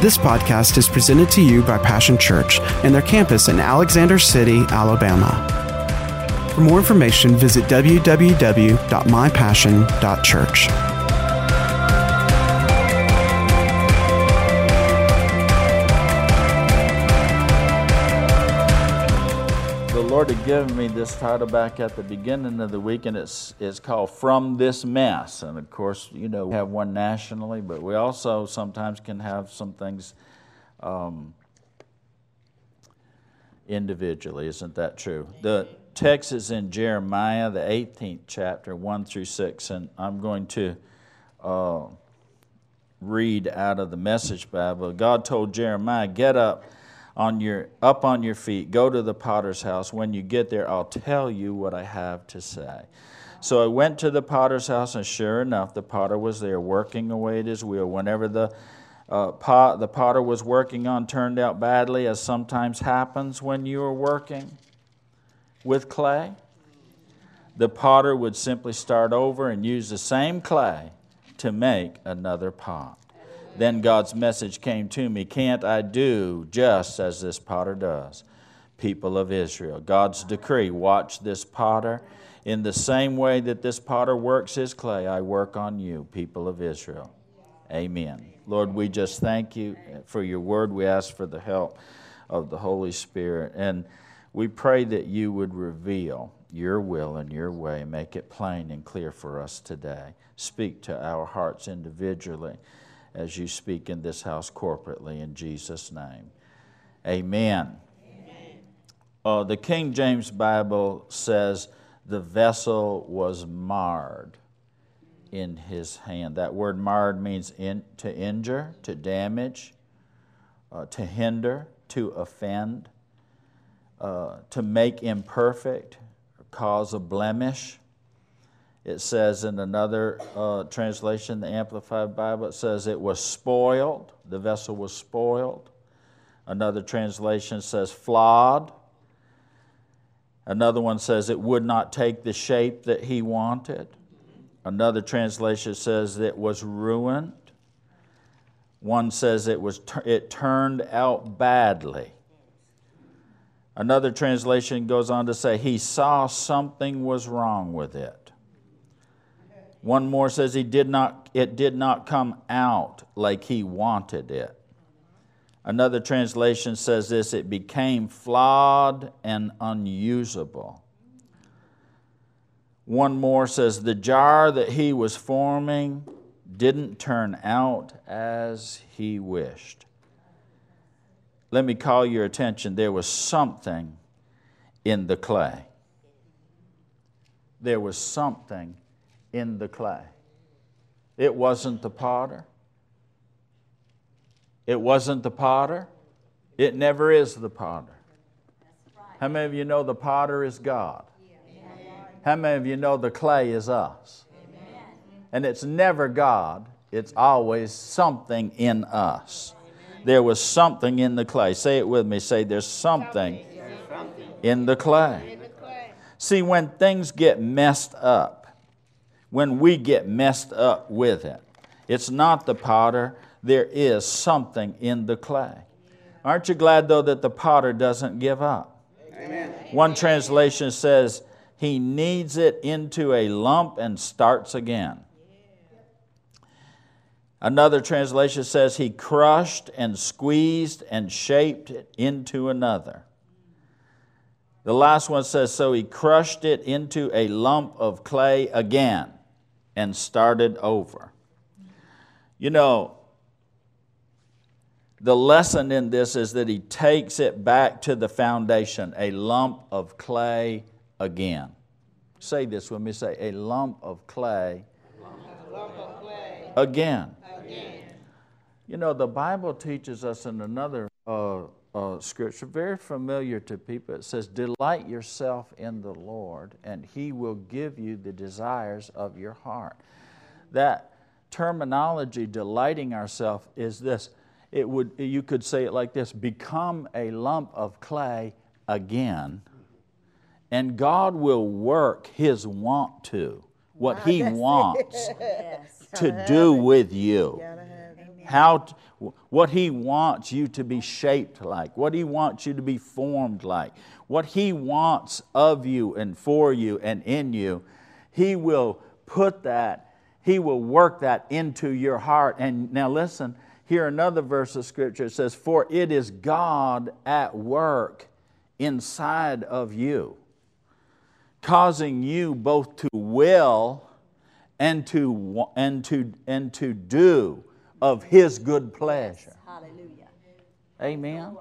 This podcast is presented to you by Passion Church and their campus in Alexander City, Alabama. For more information, visit www.mypassion.church. Had given me this title back at the beginning of the week, and it's, it's called From This Mess. And of course, you know, we have one nationally, but we also sometimes can have some things um, individually. Isn't that true? The text is in Jeremiah, the 18th chapter, 1 through 6, and I'm going to uh, read out of the Message Bible. God told Jeremiah, Get up on your up on your feet go to the potter's house. When you get there i'll tell you what i have to say. So i went to the potter's house and sure enough the potter was there working away at his wheel. Whenever the uh, pot the potter was working on turned out badly as sometimes happens when you are working with clay the potter would simply start over and use the same clay to make another pot then God's message came to me Can't I do just as this potter does? People of Israel. God's decree watch this potter. In the same way that this potter works his clay, I work on you, people of Israel. Amen. Lord, we just thank you for your word. We ask for the help of the Holy Spirit. And we pray that you would reveal your will and your way, make it plain and clear for us today. Speak to our hearts individually as you speak in this house corporately in Jesus' name. Amen. Amen. Uh, the King James Bible says the vessel was marred in his hand. That word marred means in, to injure, to damage, uh, to hinder, to offend, uh, to make imperfect, cause a blemish. It says in another uh, translation, the Amplified Bible, it says it was spoiled, the vessel was spoiled. Another translation says flawed. Another one says it would not take the shape that he wanted. Another translation says it was ruined. One says it, was, it turned out badly. Another translation goes on to say he saw something was wrong with it. One more says he did not, it did not come out like he wanted it. Another translation says this it became flawed and unusable. One more says the jar that he was forming didn't turn out as he wished. Let me call your attention there was something in the clay. There was something in the clay. It wasn't the potter. It wasn't the potter. It never is the potter. How many of you know the potter is God? How many of you know the clay is us? And it's never God, it's always something in us. There was something in the clay. Say it with me. Say, There's something in the clay. See, when things get messed up, when we get messed up with it. It's not the potter, there is something in the clay. Aren't you glad, though, that the potter doesn't give up? Amen. One translation says, He kneads it into a lump and starts again. Another translation says, He crushed and squeezed and shaped it into another. The last one says, So he crushed it into a lump of clay again and started over. You know, the lesson in this is that he takes it back to the foundation, a lump of clay again. Say this with me say, a lump of clay, lump of clay. Again. again. You know, the Bible teaches us in another uh, uh, scripture, very familiar to people. It says, Delight yourself in the Lord, and He will give you the desires of your heart. That terminology, delighting ourselves, is this. It would, you could say it like this become a lump of clay again, and God will work His want to, what He wants to do with you. How what he wants you to be shaped like, what he wants you to be formed like, what he wants of you and for you and in you. He will put that, he will work that into your heart. And now listen, here another verse of scripture it says, For it is God at work inside of you, causing you both to will and to, and to, and to do of His good pleasure. Hallelujah. Amen.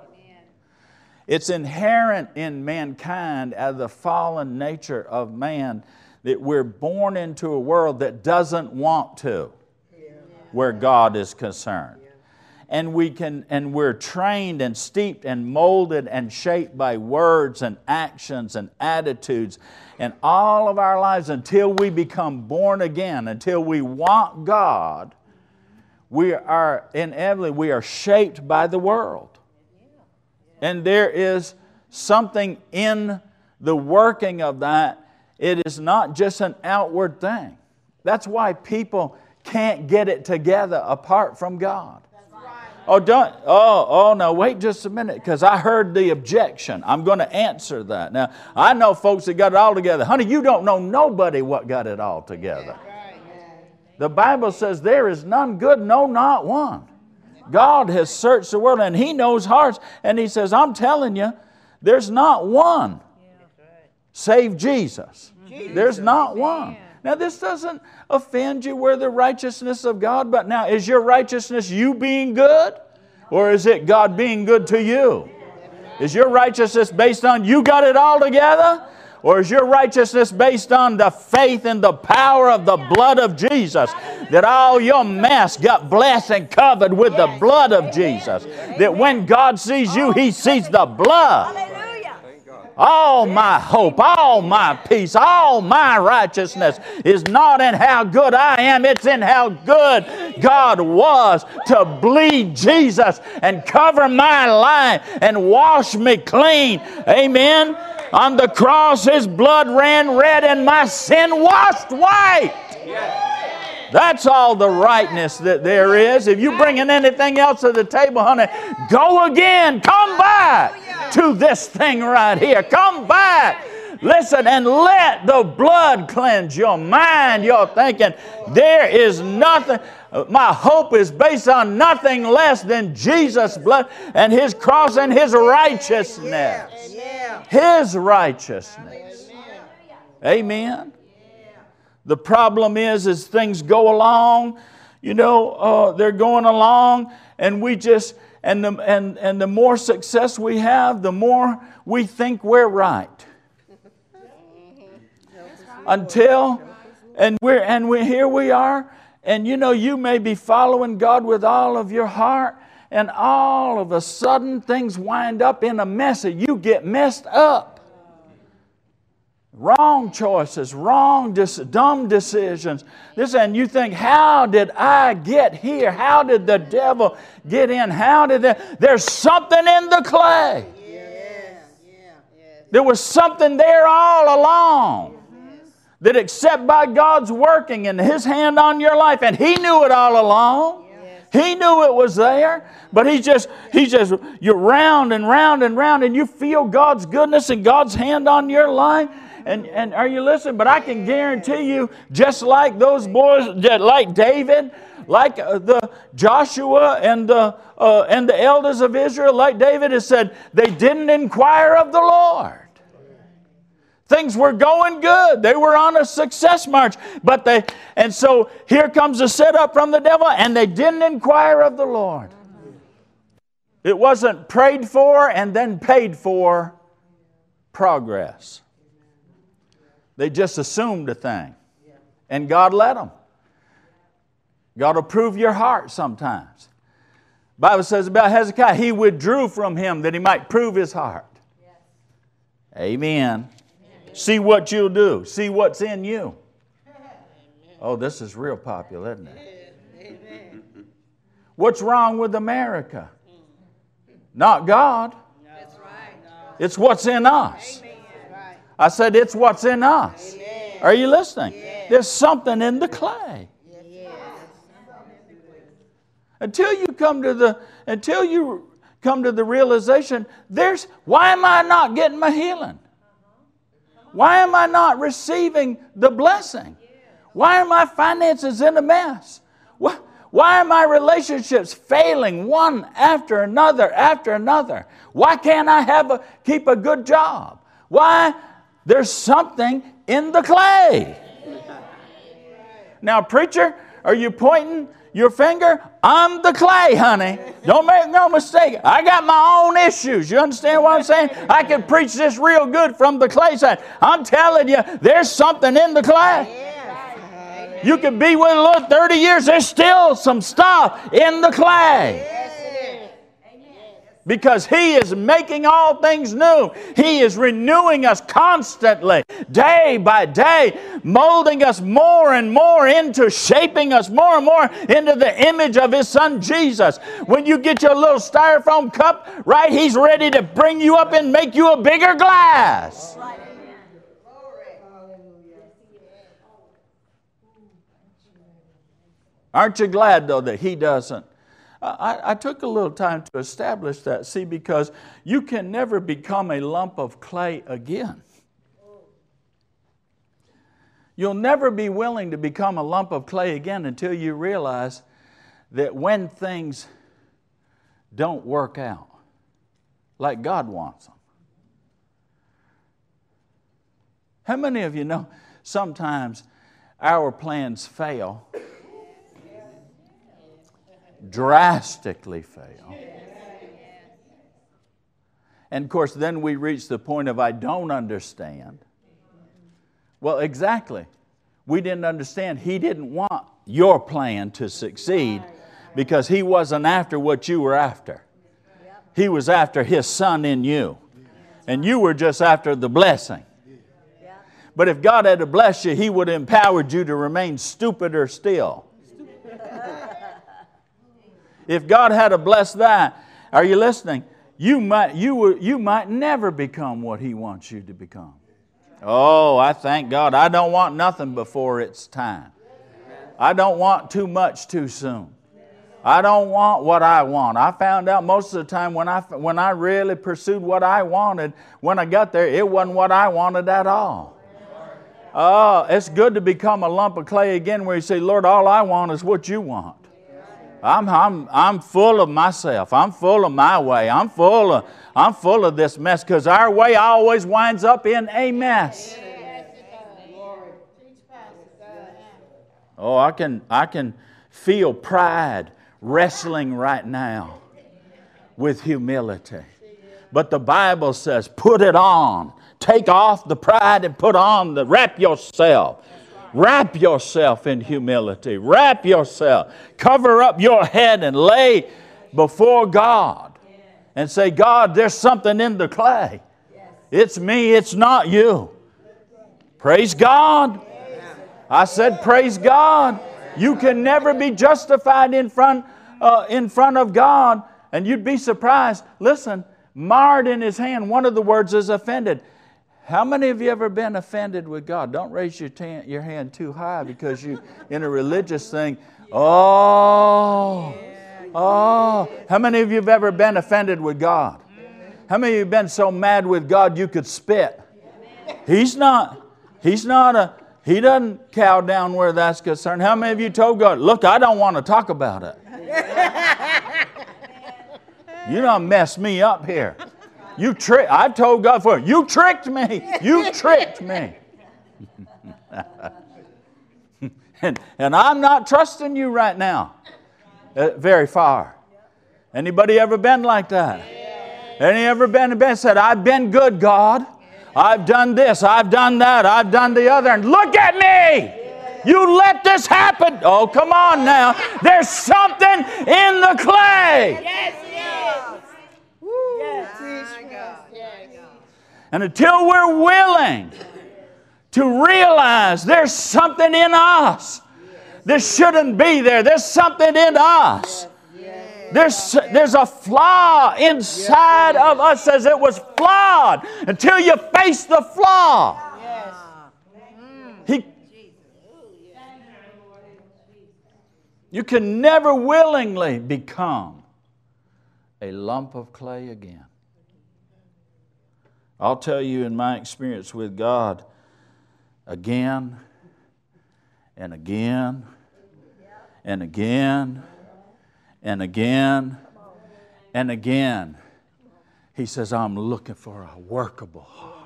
It's inherent in mankind as the fallen nature of man that we're born into a world that doesn't want to, where God is concerned. And we can and we're trained and steeped and molded and shaped by words and actions and attitudes and all of our lives until we become born again, until we want God we are inevitably we are shaped by the world. And there is something in the working of that. It is not just an outward thing. That's why people can't get it together apart from god. Oh don't oh oh no wait just a minute because i heard the objection. I'm going to answer that. Now i know folks that got it all together. Honey you don't know nobody what got it all together the Bible says there is none good, no, not one. God has searched the world and He knows hearts. And He says, I'm telling you, there's not one save Jesus. There's not one. Now, this doesn't offend you. We're the righteousness of God, but now, is your righteousness you being good? Or is it God being good to you? Is your righteousness based on you got it all together? Or is your righteousness based on the faith and the power of the blood of Jesus? That all your mess got blessed and covered with the blood of Jesus. That when God sees you, He sees the blood. All my hope, all my peace, all my righteousness is not in how good I am, it's in how good God was to bleed Jesus and cover my life and wash me clean. Amen. On the cross, his blood ran red and my sin washed white. That's all the rightness that there is. If you bringing anything else to the table, honey, go again. Come back to this thing right here. Come back. Listen and let the blood cleanse your mind, your thinking. There is nothing, my hope is based on nothing less than Jesus' blood and His cross and His righteousness. His righteousness. Amen. The problem is, as things go along, you know, uh, they're going along, and we just, and the, and, and the more success we have, the more we think we're right. Until, and we're, and we, here we are, and you know, you may be following God with all of your heart, and all of a sudden things wind up in a mess, you get messed up wrong choices, wrong, dumb decisions. This, and you think, how did I get here? How did the devil get in? How did that? There's something in the clay. There was something there all along. That except by God's working and His hand on your life, and He knew it all along. He knew it was there, but he just, he just, you're round and round and round, and you feel God's goodness and God's hand on your life, and, and are you listening? But I can guarantee you, just like those boys, like David, like uh, the Joshua and the, uh, and the elders of Israel, like David has said, they didn't inquire of the Lord. Things were going good. They were on a success march. But they, and so here comes a setup from the devil, and they didn't inquire of the Lord. It wasn't prayed for and then paid for progress. They just assumed a thing. And God let them. God will prove your heart sometimes. Bible says about Hezekiah, he withdrew from him that he might prove his heart. Amen. See what you'll do. See what's in you. Oh, this is real popular, isn't it? What's wrong with America? Not God. It's what's in us. I said, It's what's in us. Amen. Are you listening? Yes. There's something in the clay. Yes. Until you come to the until you come to the realization there's why am I not getting my healing? Why am I not receiving the blessing? Why are my finances in a mess? Why, are my relationships failing one after another after another? Why can't I have a, keep a good job? Why? There's something in the clay. Now, preacher, are you pointing your finger? I'm the clay, honey. Don't make no mistake. I got my own issues. You understand what I'm saying? I can preach this real good from the clay side. I'm telling you, there's something in the clay. You could be with the Lord 30 years, there's still some stuff in the clay because He is making all things new. He is renewing us constantly, day by day, molding us more and more into shaping us more and more into the image of His Son Jesus. When you get your little styrofoam cup, right, He's ready to bring you up and make you a bigger glass. Aren't you glad, though, that He doesn't? I, I, took a little time to establish that, see, because you can never become a lump of clay again. You'll never be willing to become a lump of clay again until you realize that when things don't work out like God wants them. How many of you know sometimes our plans fail drastically fail. And of course, then we reach the point of I don't understand. Well, exactly. We didn't understand. He didn't want your plan to succeed because He wasn't after what you were after. He was after His Son in you. And you were just after the blessing. But if God had to bless you, He would have empowered you to remain stupider still. If God had to bless that, are you listening? You might, you, you might never become what He wants you to become. Oh, I thank God. I don't want nothing before it's time. I don't want too much too soon. I don't want what I want. I found out most of the time when I, when I really pursued what I wanted, when I got there, it wasn't what I wanted at all. Oh, it's good to become a lump of clay again where you say, Lord, all I want is what you want. I'm, I'm, I'm full of myself. I'm full of my way. I'm full of, I'm full of this mess because our way always winds up in a mess. Oh, I can, I can feel pride wrestling right now with humility. But the Bible says, put it on. Take off the pride and put on the, wrap yourself Wrap yourself in humility. Wrap yourself. Cover up your head and lay before God and say, God, there's something in the clay. It's me, it's not you. Praise God. I said, Praise God. You can never be justified in front, uh, in front of God, and you'd be surprised. Listen, marred in his hand, one of the words is offended. How many of you ever been offended with God? Don't raise your, your hand too high because you, in a religious thing, oh, oh. How many of you have ever been offended with God? How many of you have been so mad with God you could spit? He's not, he's not a, he doesn't cow down where that's concerned. How many of you told God, look, I don't want to talk about it? you don't mess me up here. You trick. I've told God for you tricked me. You tricked me. and, and I'm not trusting you right now. Uh, very far. Anybody ever been like that? Any ever been been said, I've been good, God. I've done this, I've done that, I've done the other, and look at me. You let this happen. Oh, come on now. There's something in the clay. Yes. Yes. And until we're willing to realize there's something in us, this shouldn't be there, there's something in us. There's, there's a flaw inside of us as it was flawed until you face the flaw. He, You can never willingly become a lump of clay again. I'll tell you in my experience with God again and again and again and again and again. He says, I'm looking for a workable heart.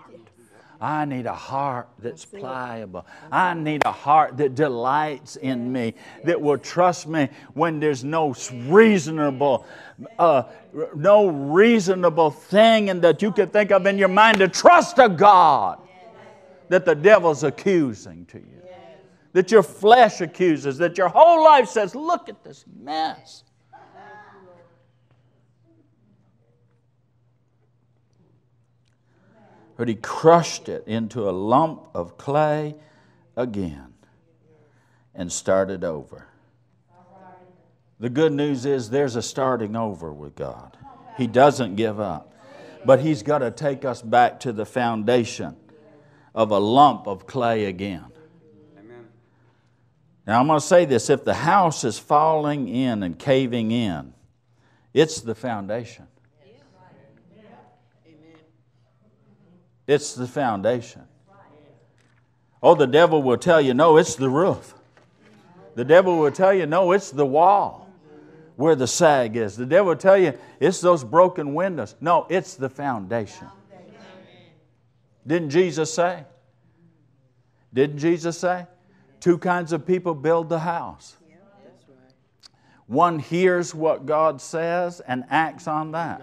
I need a heart that's pliable. I need a heart that delights in me, that will trust me when there's no reasonable, uh, no reasonable thing and that you could think of in your mind to trust a God that the devil's accusing to you, that your flesh accuses, that your whole life says, look at this mess. But he crushed it into a lump of clay again and started over. The good news is there's a starting over with God. He doesn't give up. But He's got to take us back to the foundation of a lump of clay again. Amen. Now, I'm going to say this if the house is falling in and caving in, it's the foundation. It's the foundation. Oh, the devil will tell you, no, it's the roof. The devil will tell you, no, it's the wall where the sag is. The devil will tell you, it's those broken windows. No, it's the foundation. Didn't Jesus say? Didn't Jesus say? Two kinds of people build the house. One hears what God says and acts on that.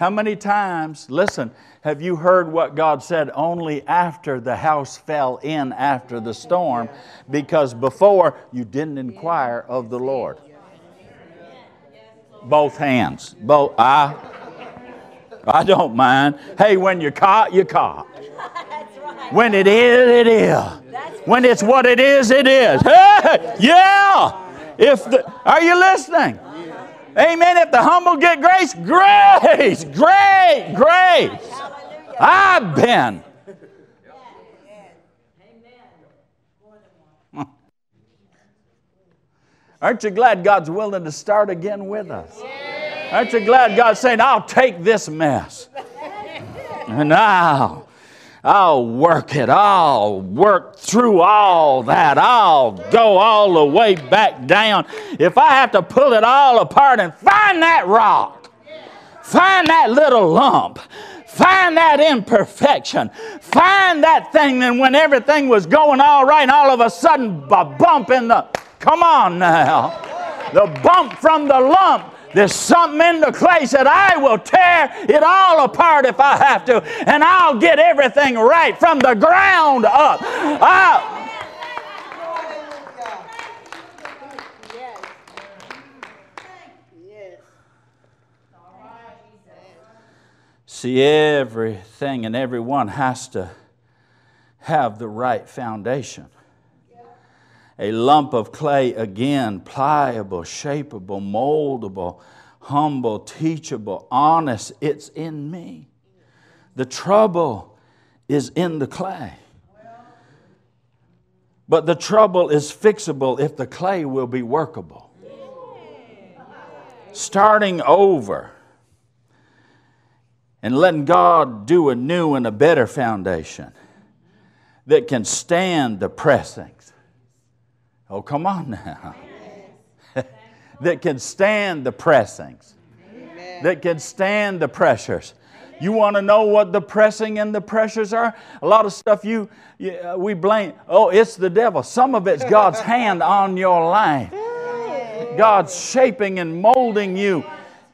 How many times, listen, have you heard what God said only after the house fell in after the storm? Because before you didn't inquire of the Lord. Both hands. Both I I don't mind. Hey, when you're caught, you're caught. When it is, it is. When it's what it is, it is. Hey, yeah. If the, are you listening? Amen. If the humble get grace, grace, great grace. I've been. Amen. Aren't you glad God's willing to start again with us? Aren't you glad God's saying, I'll take this mess and now I'll work it. I'll work through all that. I'll go all the way back down. If I have to pull it all apart and find that rock, find that little lump, find that imperfection, find that thing, then when everything was going all right, and all of a sudden, a bump in the, come on now, the bump from the lump there's something in the clay that I will tear it all apart if I have to, and I'll get everything right from the ground up. I'll, See, everything and everyone has to have the right foundation a lump of clay again, pliable, shapeable, moldable, humble, teachable, honest. It's in me. The trouble is in the clay. But the trouble is fixable if the clay will be workable. Starting over and letting God do a new and a better foundation that can stand the pressing Oh, come on now. that can stand the pressings, Amen. that can stand the pressures. You want to know what the pressing and the pressures are? A lot of stuff you, you uh, we blame. Oh, it's the devil. Some of it's God's hand on your life. God's shaping and molding you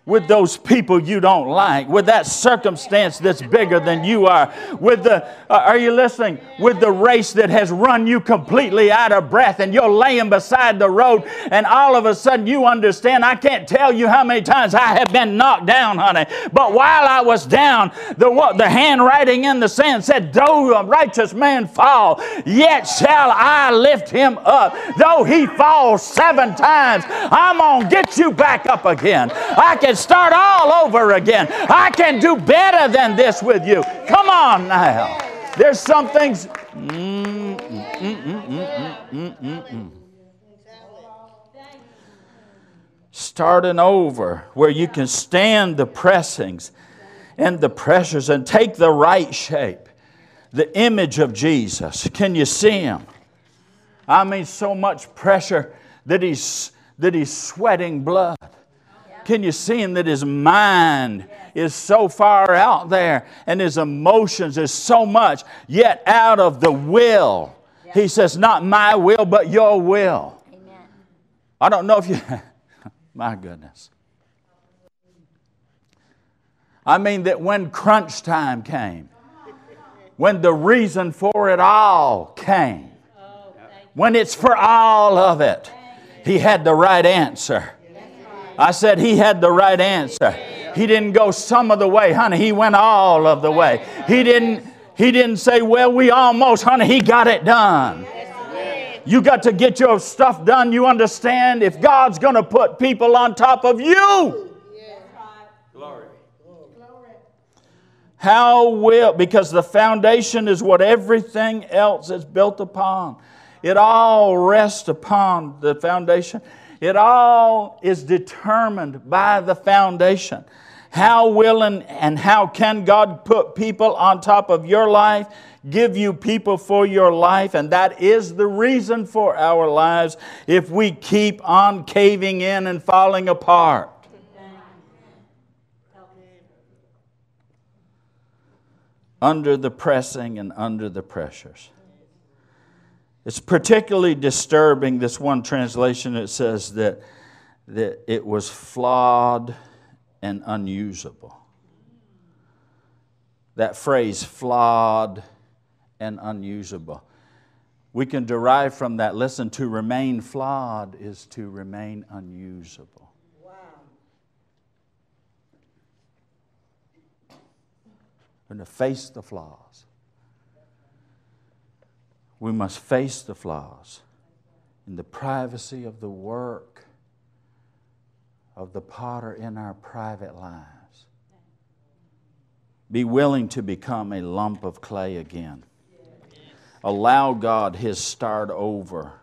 with those people you don't like, with that circumstance that's bigger than you are, with the, uh, are you listening? With the race that has run you completely out of breath and you're laying beside the road and all of a sudden you understand. I can't tell you how many times I have been knocked down, honey. But while I was down, the, the handwriting in the sand said, Though a righteous man fall, yet shall I lift him up. Though he falls seven times, I'm going to get you back up again. I can start all over again. I can do better than this with you. Come on now. There's some things. starting over where you can stand the pressings and the pressures and take the right shape. The image of Jesus. Can you see him? I mean, so much pressure that he's, that he's sweating blood. Can you see him that his mind is so far out there and his emotions is so much, yet out of the will? He says, Not my will, but your will. Amen. I don't know if you, my goodness. I mean, that when crunch time came, when the reason for it all came, oh, when it's for all of it, he had the right answer. I said he had the right answer. He didn't go some of the way, honey. He went all of the way. He didn't, he didn't say, well, we almost, honey. He got it done. You got to get your stuff done. You understand? If God's going to put people on top of you, glory. How will, because the foundation is what everything else is built upon. It all rests upon the foundation. It all is determined by the foundation. How will and, and how can God put people on top of your life, give you people for your life? And that is the reason for our lives if we keep on caving in and falling apart. Under the pressing and under the pressures. It's particularly disturbing, this one translation, that says that, that it was flawed and unusable. That phrase, flawed and unusable. We can derive from that, listen, to remain flawed is to remain unusable. Wow. And to face the flaws. We must face the flaws in the privacy of the work of the potter in our private lives. Be willing to become a lump of clay again. Allow God His start over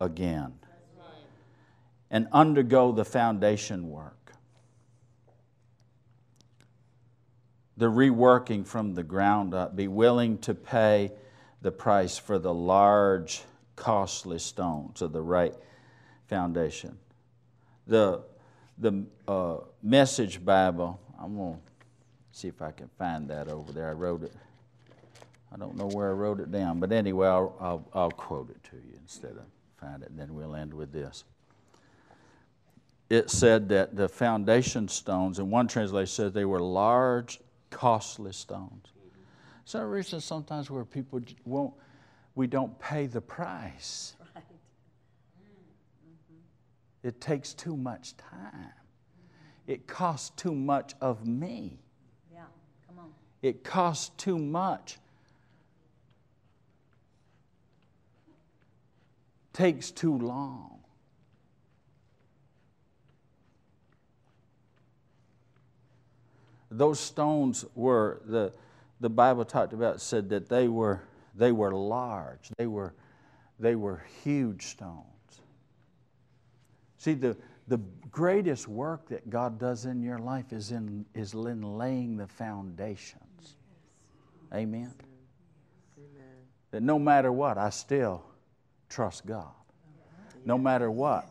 again. And undergo the foundation work. The reworking from the ground up. Be willing to pay the price for the large, costly stones of the right foundation. The, the uh, Message Bible, I'm going to see if I can find that over there. I wrote it. I don't know where I wrote it down, but anyway, I'll, I'll, I'll quote it to you instead of find it, and then we'll end with this. It said that the foundation stones, in one translation says they were large, costly stones. So the reason sometimes where people won't, we don't pay the price. Right. Mm-hmm. It takes too much time. Mm-hmm. It costs too much of me. Yeah, come on. It costs too much. Takes too long. Those stones were the the Bible talked about said that they were, they were large, they were, they were huge stones. See, the, the greatest work that God does in your life is in, is in laying the foundations. Amen? That no matter what, I still trust God. No matter what,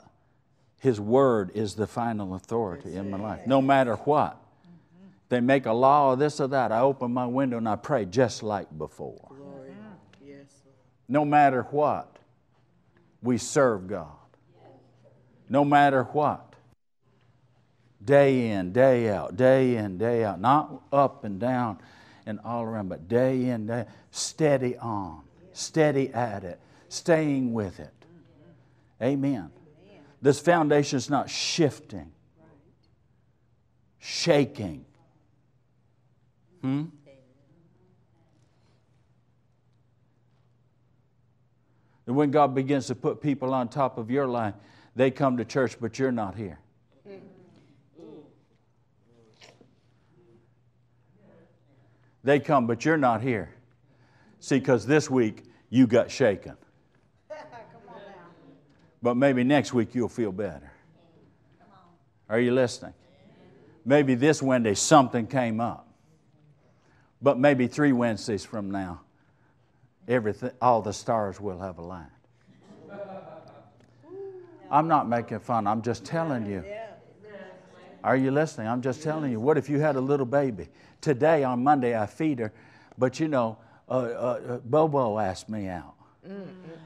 His Word is the final authority in my life. No matter what, they make a law of this or that. I open my window and I pray just like before. Yes. No matter what, we serve God. No matter what. Day in, day out, day in, day out. Not up and down and all around, but day in, day steady on, steady at it, staying with it. Amen. This foundation is not shifting, shaking Hmm? And when God begins to put people on top of your life, they come to church, but you're not here. They come, but you're not here. See, because this week you got shaken. But maybe next week you'll feel better. Are you listening? Maybe this Wednesday something came up. But maybe three Wednesdays from now, everything, all the stars will have aligned. I'm not making fun, I'm just telling you. Are you listening? I'm just telling you. What if you had a little baby? Today, on Monday, I feed her, but you know, uh, uh, uh Bobo asked me out.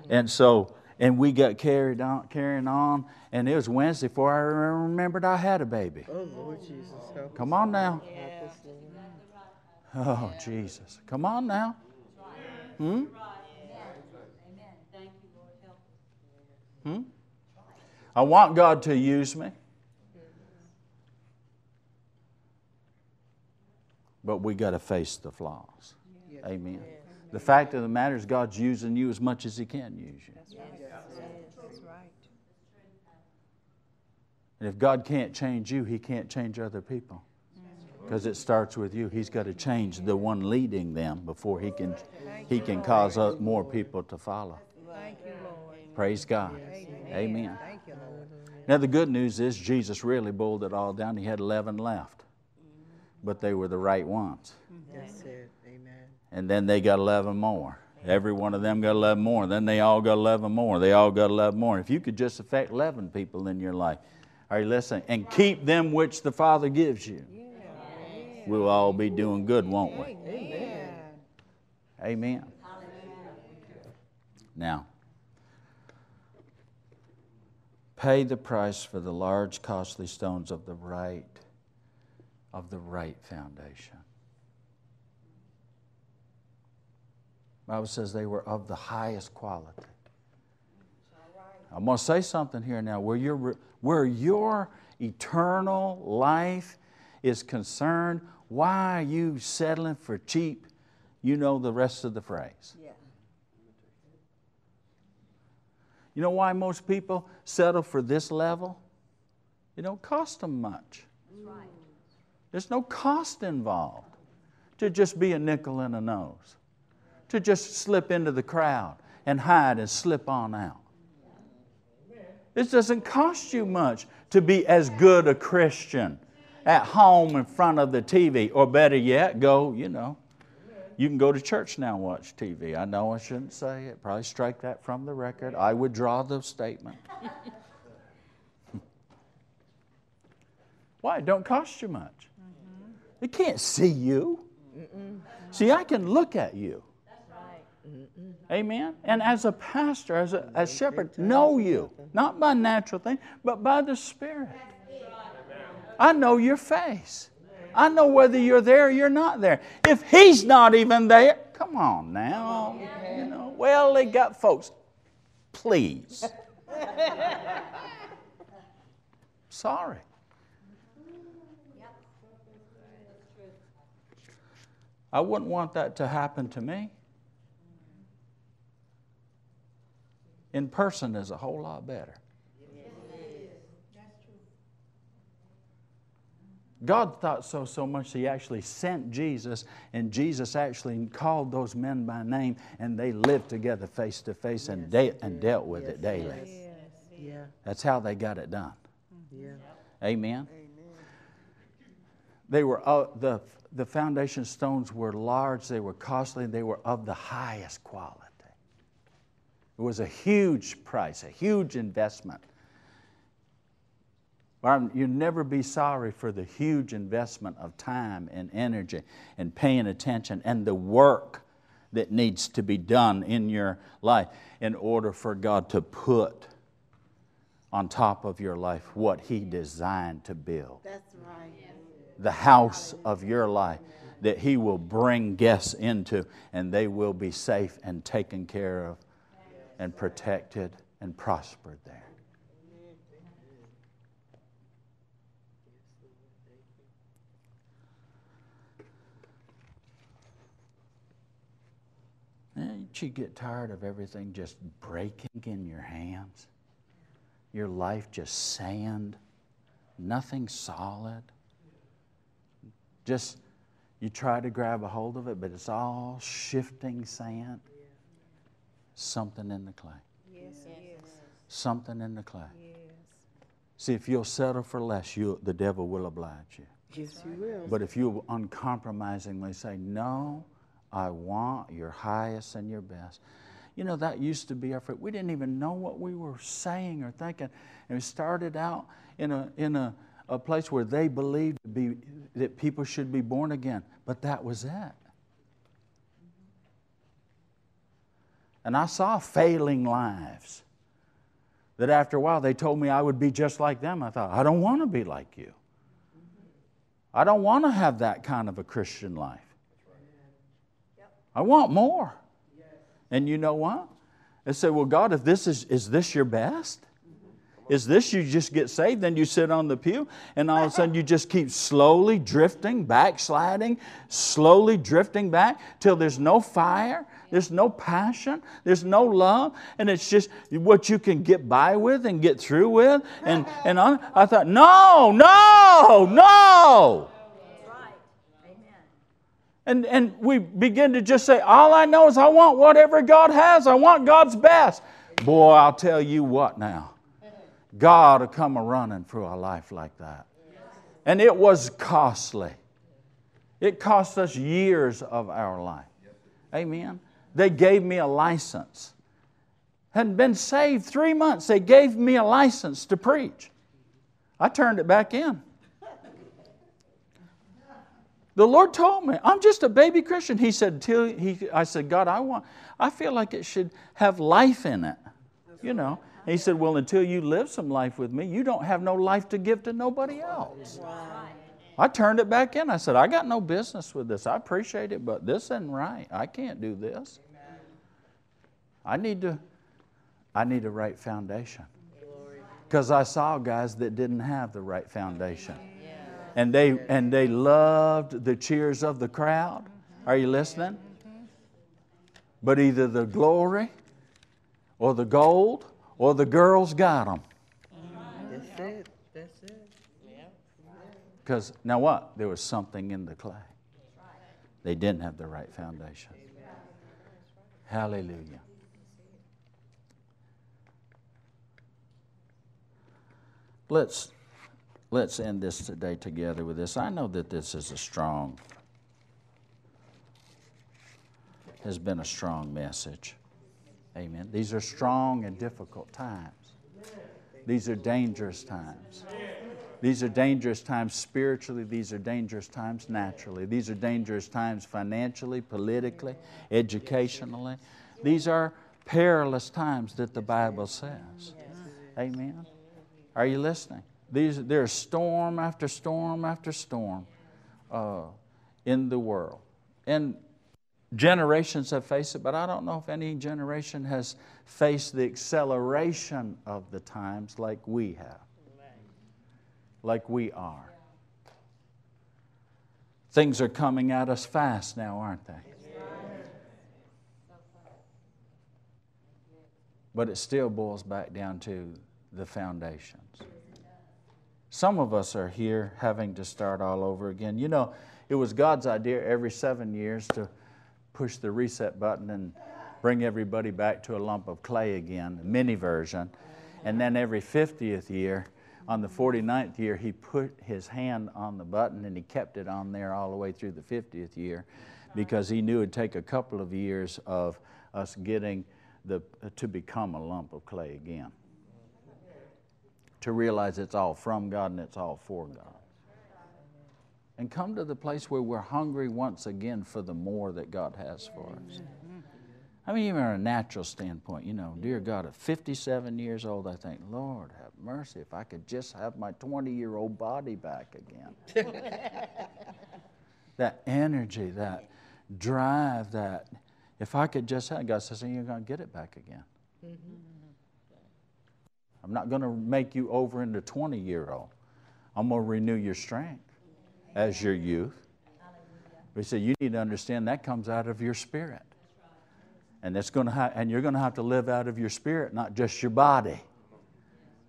And so, and we got carried on, carrying on, and it was Wednesday before I remembered I had a baby. Oh, Lord Jesus. Come on now. Oh, Jesus. Come on now. Hmm? Hmm? I want God to use me. But we got to face the flaws. Amen. The fact of the matter is, God's using you as much as He can use you. And if God can't change you, He can't change other people. Because it starts with you. He's got to change the one leading them before He can, he can cause more people to follow. Praise God. Amen. Now, the good news is Jesus really boiled it all down. He had 11 left, but they were the right ones. That's it. Amen. And then they got 11 more. Every one of them got 11 more. Then they all got 11 more. They all got 11 more. If you could just affect 11 people in your life, are you listening? And keep them which the Father gives you. We'll all be doing good, won't we? Amen. Amen. Now, pay the price for the large, costly stones of the right, of the right foundation. Bible says they were of the highest quality. I'm going to say something here now. Where your, where your eternal life is concerned, why are you settling for cheap? You know the rest of the phrase. Yeah. You know why most people settle for this level? It don't cost them much. Right. There's no cost involved to just be a nickel and a nose, to just slip into the crowd and hide and slip on out. It doesn't cost you much to be as good a Christian at home in front of the TV, or better yet, go, you know, you can go to church now and watch TV. I know I shouldn't say it, probably strike that from the record. I withdraw the statement. Why? It don't cost you much. Mm-hmm. It can't see you. Mm-mm. See, I can look at you. Amen. And as a pastor, as a as shepherd, know you, not by natural thing, but by the Spirit. I know your face. I know whether you're there or you're not there. If he's not even there, come on now. You know, well, they got folks. Please. Sorry. I wouldn't want that to happen to me. In person is a whole lot better. God thought so so much he actually sent Jesus, and Jesus actually called those men by name, and they lived together face to face and, de- and dealt with yes. it daily. Yes. Yeah. That's how they got it done. Yeah. Amen. Amen. They were uh, the the foundation stones were large, they were costly, they were of the highest quality. It was a huge price, a huge investment. You'll never be sorry for the huge investment of time and energy and paying attention and the work that needs to be done in your life in order for God to put on top of your life what He designed to build. That's right. The house of your life that He will bring guests into and they will be safe and taken care of and protected and prospered there. Eh, don't you get tired of everything just breaking in your hands? Your life just sand, nothing solid. Just you try to grab a hold of it, but it's all shifting sand. Something in the clay. Yes, yes. Something in the clay. Yes. See, if you'll settle for less, you, the devil will oblige you. Yes, you will. But if you uncompromisingly say, No, I want your highest and your best. You know, that used to be our faith. We didn't even know what we were saying or thinking. And we started out in a, in a, a place where they believed be, that people should be born again. But that was it. And I saw failing lives that after a while they told me I would be just like them. I thought, I don't want to be like you. I don't want to have that kind of a Christian life. I want more. And you know what? I said, Well, God, if this is, is this your best? Is this you just get saved, then you sit on the pew, and all of a sudden you just keep slowly drifting, backsliding, slowly drifting back till there's no fire, there's no passion, there's no love, and it's just what you can get by with and get through with. And, and I, I thought, no, no, no. And, and we begin to just say, All I know is I want whatever God has. I want God's best. Boy, I'll tell you what now. God will come a running through a life like that. And it was costly. It cost us years of our life. Amen. They gave me a license. Hadn't been saved three months. They gave me a license to preach. I turned it back in. The Lord told me, I'm just a baby Christian. He said, till he, I said, God, I want, I feel like it should have life in it. You know. And he said, Well, until you live some life with me, you don't have no life to give to nobody else. I turned it back in. I said, I got no business with this. I appreciate it, but this isn't right. I can't do this. I need to, I need a right foundation. Because I saw guys that didn't have the right foundation. And they and they loved the cheers of the crowd. Are you listening? But either the glory or the gold or the girls got them. That's it. That's it. Because now what? There was something in the clay. They didn't have the right foundation. Hallelujah. Let's let's end this today together with this. I know that this is a strong has been a strong message. Amen. These are strong and difficult times. These are dangerous times. These are dangerous times spiritually. These are dangerous times naturally. These are dangerous times financially, politically, educationally. These are perilous times that the Bible says. Amen. Are you listening? These, there's storm after storm after storm uh, in the world. And generations have faced it, but I don't know if any generation has faced the acceleration of the times like we have, like we are. Things are coming at us fast now, aren't they? But it still boils back down to the foundations. Some of us are here having to start all over again. You know, it was God's idea every seven years to push the reset button and bring everybody back to a lump of clay again, a mini version. And then every 50th year, on the 49th year, he put his hand on the button and he kept it on there all the way through the 50th year because he knew it'd take a couple of years of us getting the, to become a lump of clay again. To realize it's all from God and it's all for God and come to the place where we're hungry once again for the more that God has for us. I mean, even on a natural standpoint, you know, dear God, at 57 years old, I think, Lord, have mercy if I could just have my 20 year old body back again. that energy, that drive, that if I could just have, God says, you're going to get it back again. Mm-hmm. I'm not going to make you over into 20 year old. I'm going to renew your strength as your youth. We said you need to understand that comes out of your spirit. And, that's gonna ha- and you're going to have to live out of your spirit, not just your body.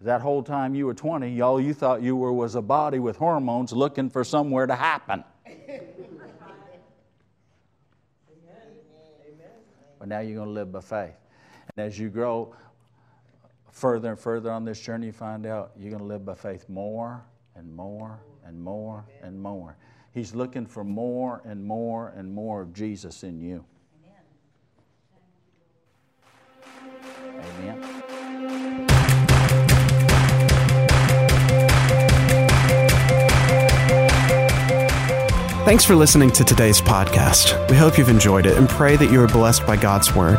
That whole time you were 20, all you thought you were was a body with hormones looking for somewhere to happen. But now you're going to live by faith. And as you grow further and further on this journey, you find out you're going to live by faith more and more and more and more. He's looking for more and more and more of Jesus in you. Amen. Thanks for listening to today's podcast. We hope you've enjoyed it and pray that you are blessed by God's Word.